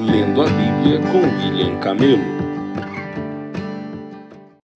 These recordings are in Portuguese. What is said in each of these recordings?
Lendo a Bíblia com William Camelo.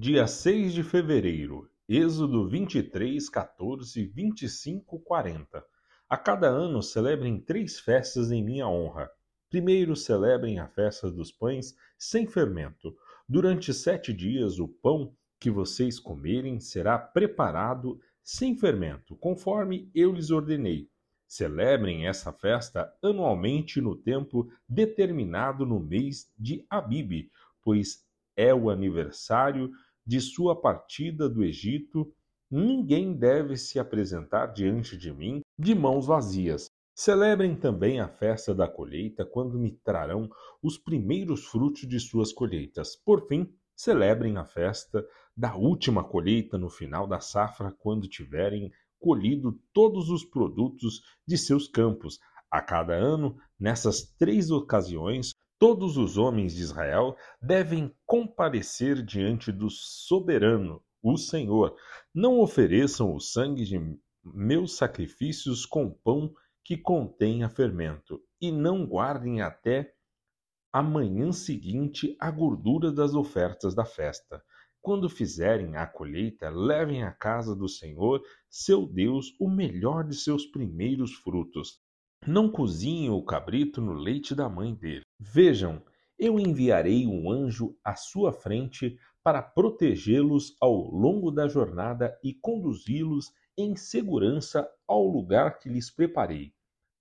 Dia 6 de fevereiro, Êxodo 23, 14, 25, 40. A cada ano celebrem três festas em minha honra. Primeiro celebrem a festa dos pães sem fermento. Durante sete dias o pão que vocês comerem será preparado sem fermento, conforme eu lhes ordenei. Celebrem essa festa anualmente no tempo determinado no mês de Abib, pois é o aniversário de sua partida do Egito. Ninguém deve se apresentar diante de mim de mãos vazias. Celebrem também a festa da colheita, quando me trarão os primeiros frutos de suas colheitas. Por fim, celebrem a festa da última colheita no final da safra, quando tiverem colhido todos os produtos de seus campos. A cada ano, nessas três ocasiões, todos os homens de Israel devem comparecer diante do soberano, o Senhor. Não ofereçam o sangue de meus sacrifícios com pão que contenha fermento, e não guardem até a manhã seguinte a gordura das ofertas da festa. Quando fizerem a colheita, levem à casa do Senhor, seu Deus, o melhor de seus primeiros frutos. Não cozinhem o cabrito no leite da mãe dele. Vejam, eu enviarei um anjo à sua frente para protegê-los ao longo da jornada e conduzi-los em segurança ao lugar que lhes preparei.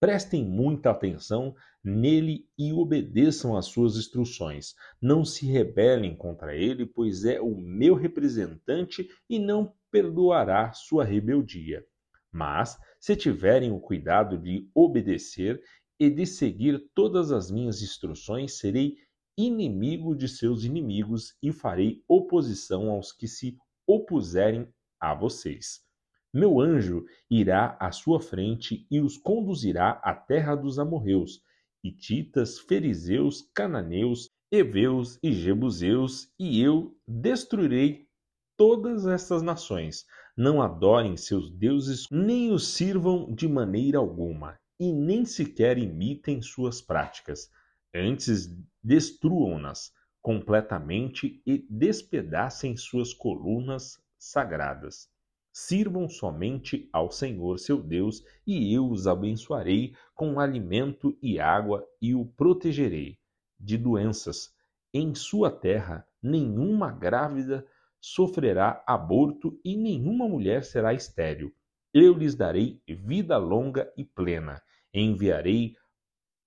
Prestem muita atenção nele e obedeçam às suas instruções. Não se rebelem contra ele, pois é o meu representante e não perdoará sua rebeldia. Mas, se tiverem o cuidado de obedecer e de seguir todas as minhas instruções, serei inimigo de seus inimigos e farei oposição aos que se opuserem a vocês. Meu anjo irá à sua frente e os conduzirá à terra dos amorreus, hititas, fariseus, cananeus, heveus e jebuseus, e eu destruirei todas estas nações. Não adorem seus deuses, nem os sirvam de maneira alguma, e nem sequer imitem suas práticas. Antes, destruam-nas completamente e despedacem suas colunas sagradas. Sirvam somente ao Senhor seu Deus, e eu os abençoarei com alimento e água e o protegerei de doenças. Em sua terra nenhuma grávida sofrerá aborto e nenhuma mulher será estéril. Eu lhes darei vida longa e plena. Enviarei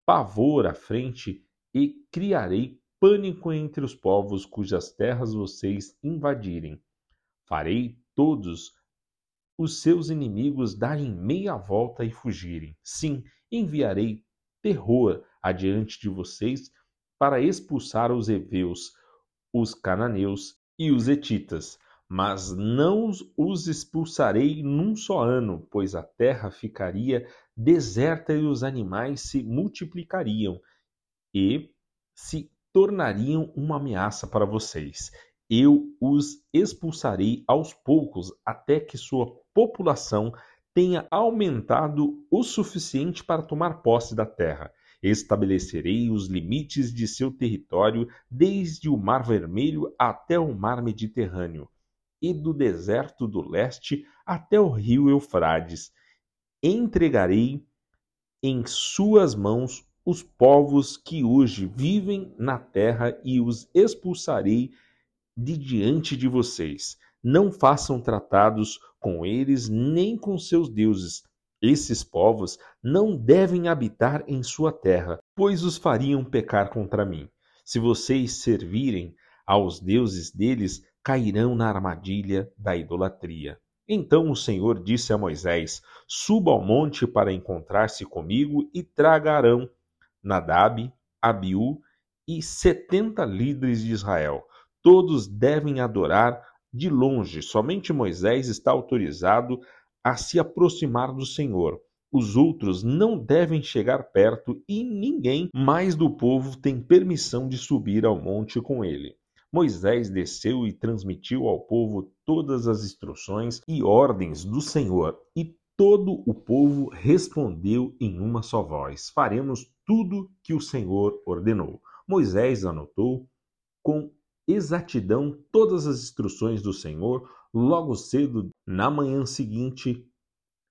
pavor à frente e criarei pânico entre os povos cujas terras vocês invadirem. Farei todos os seus inimigos darem meia volta e fugirem. Sim, enviarei terror adiante de vocês para expulsar os heveus, os cananeus e os hetitas, mas não os expulsarei num só ano, pois a terra ficaria deserta e os animais se multiplicariam e se tornariam uma ameaça para vocês. Eu os expulsarei aos poucos até que sua população tenha aumentado o suficiente para tomar posse da terra. Estabelecerei os limites de seu território desde o Mar Vermelho até o Mar Mediterrâneo e do deserto do leste até o rio Eufrates. Entregarei em suas mãos os povos que hoje vivem na terra e os expulsarei de diante de vocês. Não façam tratados com eles nem com seus deuses. Esses povos não devem habitar em sua terra, pois os fariam pecar contra mim. Se vocês servirem aos deuses deles, cairão na armadilha da idolatria. Então o Senhor disse a Moisés: Suba ao monte para encontrar-se comigo e traga Arão, Nadab, Abiú e setenta líderes de Israel. Todos devem adorar de longe. Somente Moisés está autorizado a se aproximar do Senhor. Os outros não devem chegar perto e ninguém mais do povo tem permissão de subir ao monte com ele. Moisés desceu e transmitiu ao povo todas as instruções e ordens do Senhor, e todo o povo respondeu em uma só voz: Faremos tudo que o Senhor ordenou. Moisés anotou com exatidão todas as instruções do Senhor. Logo cedo, na manhã seguinte,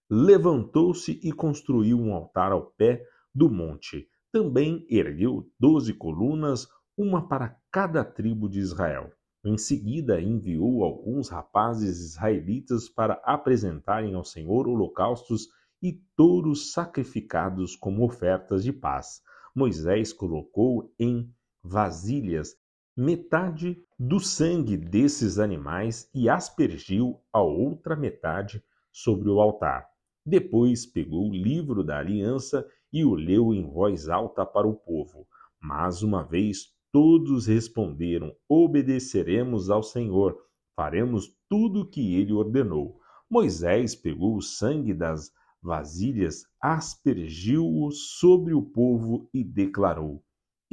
levantou-se e construiu um altar ao pé do monte. Também ergueu doze colunas, uma para cada tribo de Israel. Em seguida, enviou alguns rapazes israelitas para apresentarem ao Senhor holocaustos e touros sacrificados como ofertas de paz. Moisés colocou em vasilhas metade do sangue desses animais e aspergiu a outra metade sobre o altar. Depois pegou o livro da aliança e o leu em voz alta para o povo. Mas uma vez todos responderam: Obedeceremos ao Senhor, faremos tudo o que ele ordenou. Moisés pegou o sangue das vasilhas, aspergiu-o sobre o povo e declarou: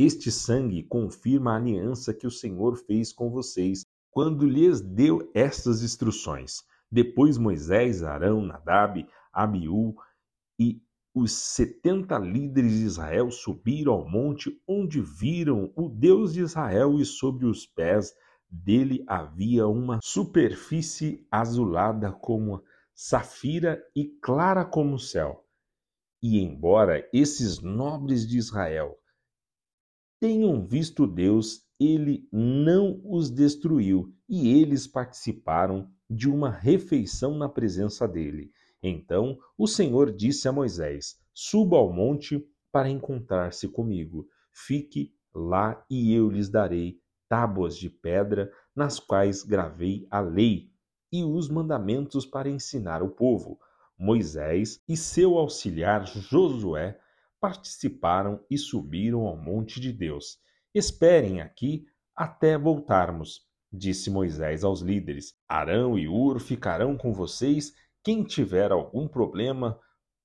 Este sangue confirma a aliança que o Senhor fez com vocês quando lhes deu estas instruções. Depois Moisés, Arão, Nadab, Abiú e os setenta líderes de Israel subiram ao monte onde viram o Deus de Israel e sobre os pés dele havia uma superfície azulada como safira e clara como o céu. E embora esses nobres de Israel tenham visto Deus, ele não os destruiu e eles participaram de uma refeição na presença dele. Então o Senhor disse a Moisés: Suba ao monte para encontrar-se comigo. Fique lá e eu lhes darei tábuas de pedra nas quais gravei a lei e os mandamentos para ensinar o povo. Moisés e seu auxiliar Josué participaram e subiram ao monte de Deus. Esperem aqui até voltarmos, disse Moisés aos líderes. Arão e Ur ficarão com vocês quem tiver algum problema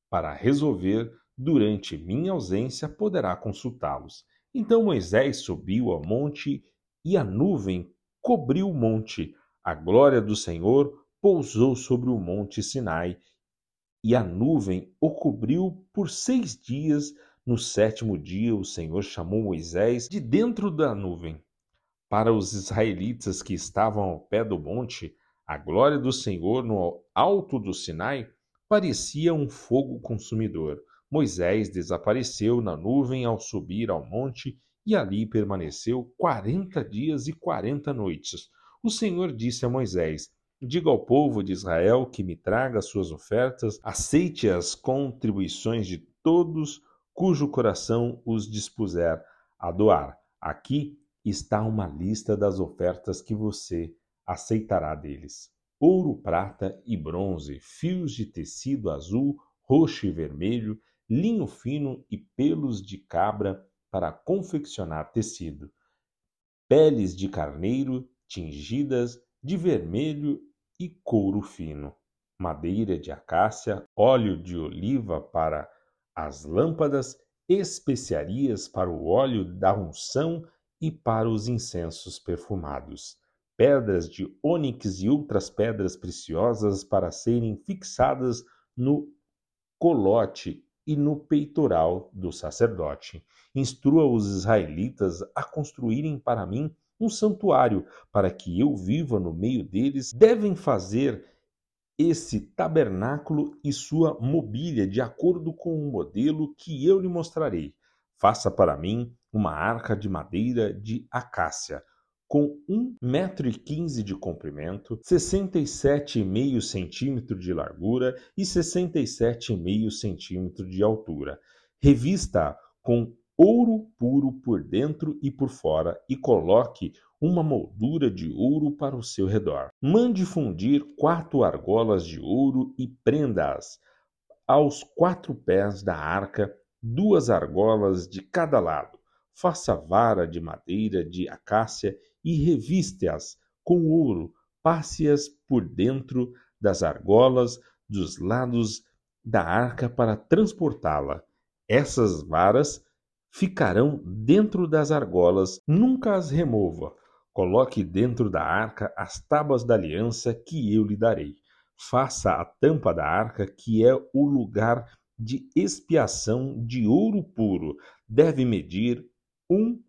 para resolver durante minha ausência poderá consultá-los. Então Moisés subiu ao monte e a nuvem cobriu o monte. A glória do Senhor pousou sobre o monte Sinai e a nuvem o cobriu por seis dias. No sétimo dia, o Senhor chamou Moisés de dentro da nuvem. Para os israelitas que estavam ao pé do monte, a glória do Senhor no alto do Sinai parecia um fogo consumidor. Moisés desapareceu na nuvem ao subir ao monte e ali permaneceu quarenta dias e quarenta noites. O Senhor disse a Moisés: Diga ao povo de Israel que me traga suas ofertas, aceite as contribuições de todos cujo coração os dispuser a doar. Aqui está uma lista das ofertas que você aceitará deles: ouro, prata e bronze, fios de tecido azul, roxo e vermelho, linho fino e pelos de cabra para confeccionar tecido, peles de carneiro tingidas de vermelho e couro fino, madeira de acácia, óleo de oliva para as lâmpadas, especiarias para o óleo da unção e para os incensos perfumados pedras de ônix e outras pedras preciosas para serem fixadas no colote e no peitoral do sacerdote. Instrua os israelitas a construírem para mim um santuário, para que eu viva no meio deles. Devem fazer esse tabernáculo e sua mobília de acordo com o modelo que eu lhe mostrarei. Faça para mim uma arca de madeira de acácia com um metro e quinze de comprimento, sessenta e sete e meio centímetro de largura e sessenta e sete e meio centímetro de altura. Revista com ouro puro por dentro e por fora e coloque uma moldura de ouro para o seu redor. Mande fundir quatro argolas de ouro e prenda-as aos quatro pés da arca, duas argolas de cada lado. Faça vara de madeira de acácia e reviste-as com ouro, passe-as por dentro das argolas dos lados da arca para transportá-la. Essas varas ficarão dentro das argolas, nunca as remova. Coloque dentro da arca as tábuas da aliança que eu lhe darei. Faça a tampa da arca, que é o lugar de expiação de ouro puro. deve medir um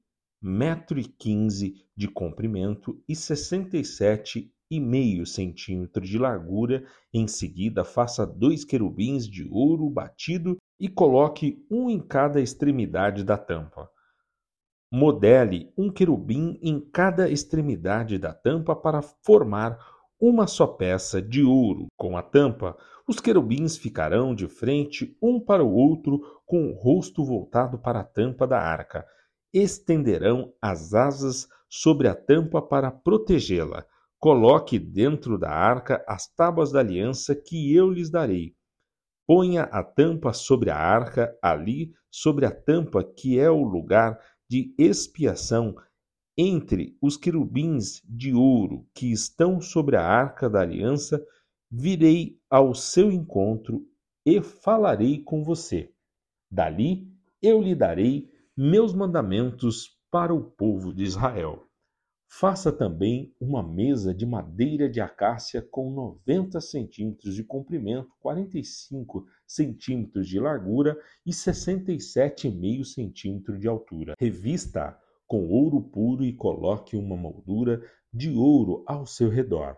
metro e quinze de comprimento e sessenta e sete e meio centímetro de largura. Em seguida, faça dois querubins de ouro batido e coloque um em cada extremidade da tampa. Modele um querubim em cada extremidade da tampa para formar uma só peça de ouro. Com a tampa, os querubins ficarão de frente um para o outro, com o rosto voltado para a tampa da arca. Estenderão as asas sobre a tampa para protegê-la. Coloque dentro da arca as tábuas da aliança que eu lhes darei. Ponha a tampa sobre a arca, ali sobre a tampa que é o lugar de expiação entre os querubins de ouro que estão sobre a arca da aliança, virei ao seu encontro e falarei com você. Dali eu lhe darei meus mandamentos para o povo de Israel. Faça também uma mesa de madeira de acácia com 90 centímetros de comprimento, 45 centímetros de largura e 67,5 centímetros de altura. Revista com ouro puro e coloque uma moldura de ouro ao seu redor.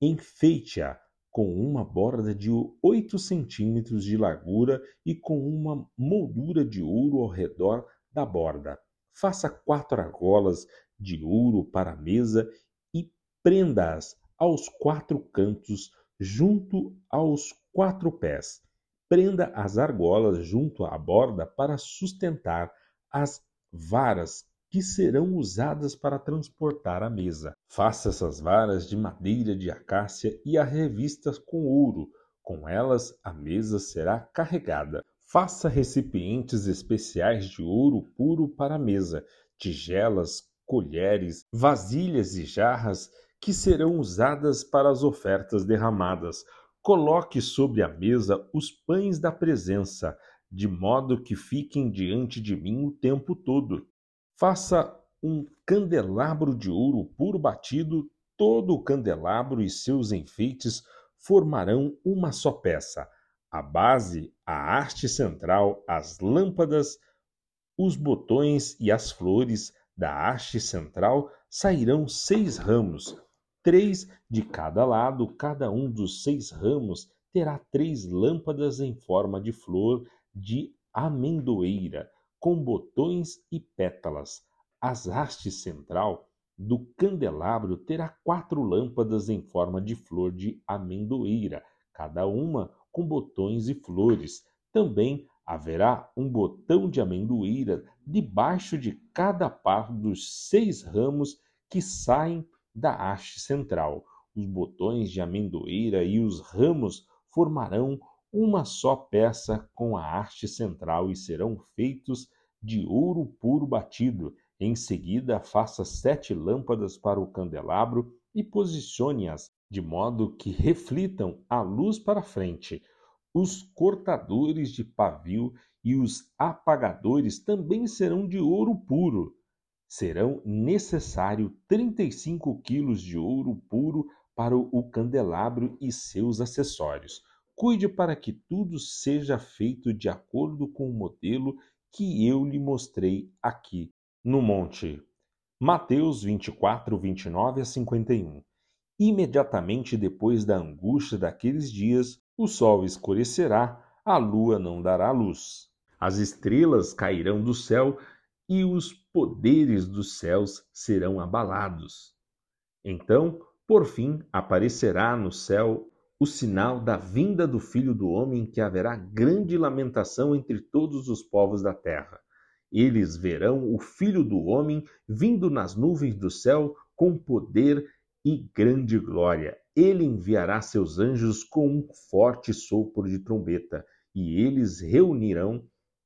Enfeite-a com uma borda de 8 centímetros de largura e com uma moldura de ouro ao redor da borda. Faça quatro argolas de ouro para a mesa e prenda-as aos quatro cantos, junto aos quatro pés. Prenda as argolas junto à borda para sustentar as varas que serão usadas para transportar a mesa. Faça essas varas de madeira de acácia e a revistas com ouro. Com elas a mesa será carregada. Faça recipientes especiais de ouro puro para a mesa, tigelas, colheres, vasilhas e jarras que serão usadas para as ofertas derramadas. Coloque sobre a mesa os pães da presença, de modo que fiquem diante de mim o tempo todo. Faça um candelabro de ouro puro batido, todo o candelabro e seus enfeites formarão uma só peça. A base, a haste central, as lâmpadas, os botões e as flores, da haste central sairão seis ramos, três de cada lado, cada um dos seis ramos terá três lâmpadas em forma de flor de amendoeira, com botões e pétalas. As haste central do candelabro terá quatro lâmpadas em forma de flor de amendoeira, cada uma com botões e flores. Também Haverá um botão de amendoeira debaixo de cada par dos seis ramos que saem da haste central. Os botões de amendoeira e os ramos formarão uma só peça com a haste central e serão feitos de ouro puro batido. Em seguida, faça sete lâmpadas para o candelabro e posicione-as de modo que reflitam a luz para frente. Os cortadores de pavio e os apagadores também serão de ouro puro. Serão necessário 35 quilos de ouro puro para o candelabro e seus acessórios. Cuide para que tudo seja feito de acordo com o modelo que eu lhe mostrei aqui no monte. Mateus 24, 29 a 51. Imediatamente depois da angústia daqueles dias, o sol escurecerá, a lua não dará luz. As estrelas cairão do céu e os poderes dos céus serão abalados. Então, por fim, aparecerá no céu o sinal da vinda do Filho do Homem, que haverá grande lamentação entre todos os povos da terra. Eles verão o Filho do Homem vindo nas nuvens do céu com poder e grande glória. Ele enviará seus anjos com um forte sopro de trombeta, e eles reunirão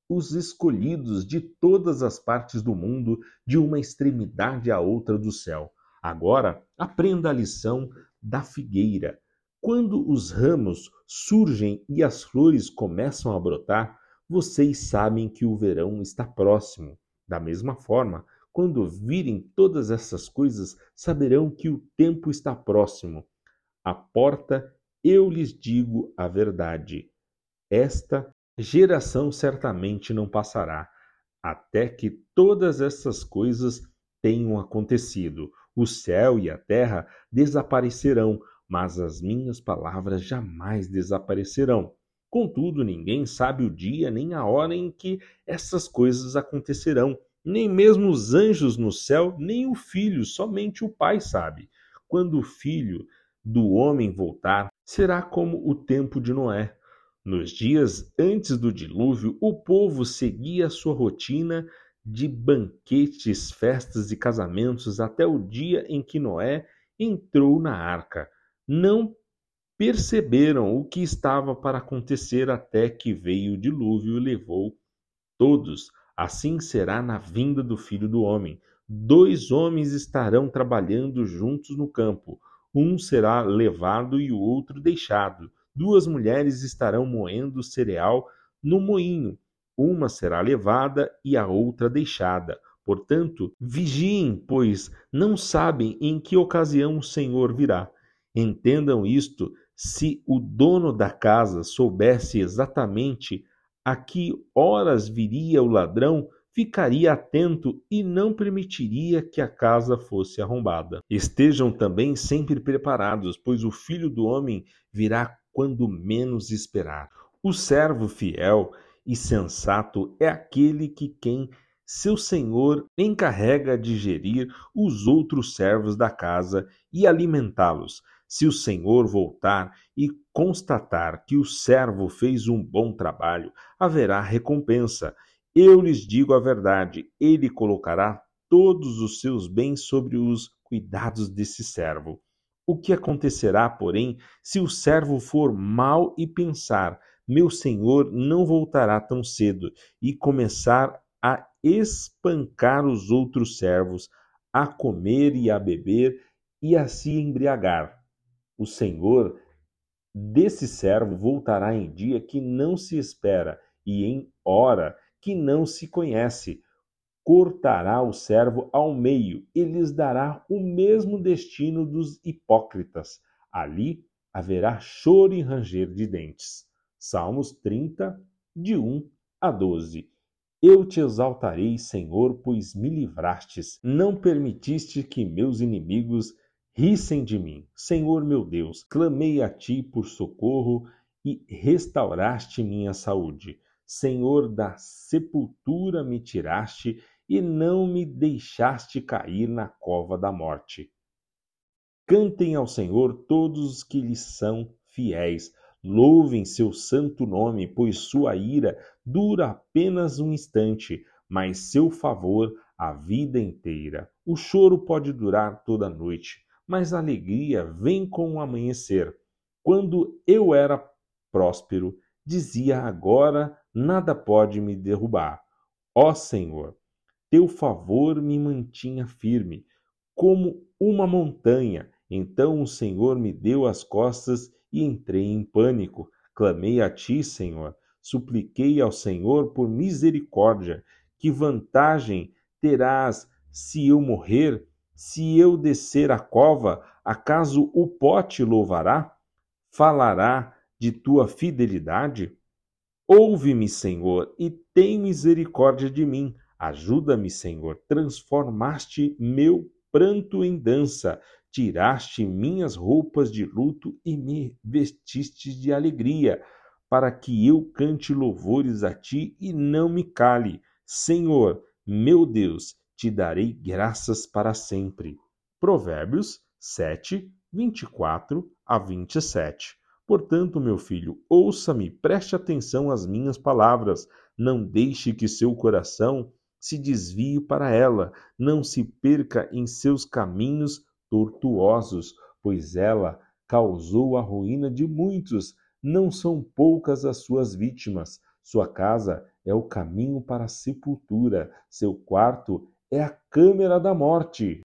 os escolhidos de todas as partes do mundo, de uma extremidade à outra do céu. Agora, aprenda a lição da figueira. Quando os ramos surgem e as flores começam a brotar, vocês sabem que o verão está próximo. Da mesma forma, quando virem todas essas coisas, saberão que o tempo está próximo. À porta eu lhes digo a verdade. Esta geração certamente não passará, até que todas essas coisas tenham acontecido. O céu e a terra desaparecerão, mas as minhas palavras jamais desaparecerão. Contudo, ninguém sabe o dia nem a hora em que essas coisas acontecerão, nem mesmo os anjos no céu, nem o filho, somente o Pai sabe. Quando o filho do homem voltar, será como o tempo de Noé. Nos dias antes do dilúvio, o povo seguia sua rotina de banquetes, festas e casamentos até o dia em que Noé entrou na arca. Não perceberam o que estava para acontecer até que veio o dilúvio e levou todos. Assim será na vinda do filho do homem. Dois homens estarão trabalhando juntos no campo. Um será levado e o outro deixado. Duas mulheres estarão moendo cereal no moinho. Uma será levada e a outra deixada. Portanto, vigiem, pois não sabem em que ocasião o Senhor virá. Entendam isto se o dono da casa soubesse exatamente a que horas viria o ladrão, ficaria atento e não permitiria que a casa fosse arrombada. Estejam também sempre preparados, pois o filho do homem virá quando menos esperar. O servo fiel e sensato é aquele que quem seu senhor encarrega de gerir os outros servos da casa e alimentá-los se o senhor voltar e constatar que o servo fez um bom trabalho, haverá recompensa. Eu lhes digo a verdade: ele colocará todos os seus bens sobre os cuidados desse servo. O que acontecerá, porém, se o servo for mau e pensar: meu senhor não voltará tão cedo, e começar a espancar os outros servos, a comer e a beber e a se embriagar? O Senhor desse servo voltará em dia que não se espera e em hora que não se conhece. Cortará o servo ao meio e lhes dará o mesmo destino dos hipócritas. Ali haverá choro e ranger de dentes. Salmos 30, de 1 a 12. Eu te exaltarei, Senhor, pois me livrastes. Não permitiste que meus inimigos Rissem de mim, Senhor meu Deus, clamei a ti por socorro e restauraste minha saúde. Senhor, da sepultura me tiraste e não me deixaste cair na cova da morte. Cantem ao Senhor todos os que lhe são fiéis. Louvem seu santo nome, pois sua ira dura apenas um instante, mas seu favor a vida inteira. O choro pode durar toda a noite, mas a alegria vem com o amanhecer. Quando eu era próspero, dizia agora nada pode me derrubar. Ó Senhor, teu favor me mantinha firme, como uma montanha. Então o Senhor me deu as costas e entrei em pânico. Clamei a ti, Senhor, supliquei ao Senhor por misericórdia. Que vantagem terás se eu morrer? Se eu descer a cova, acaso o pote louvará? Falará de tua fidelidade? Ouve-me, Senhor, e tem misericórdia de mim. Ajuda-me, Senhor. Transformaste meu pranto em dança, tiraste minhas roupas de luto e me vestiste de alegria, para que eu cante louvores a ti e não me cale. Senhor, meu Deus, te darei graças para sempre. Provérbios 7, 24 a 27. Portanto, meu filho, ouça-me, preste atenção às minhas palavras, não deixe que seu coração se desvie para ela, não se perca em seus caminhos tortuosos, pois ela causou a ruína de muitos, não são poucas as suas vítimas. Sua casa é o caminho para a sepultura, seu quarto é a câmera da morte.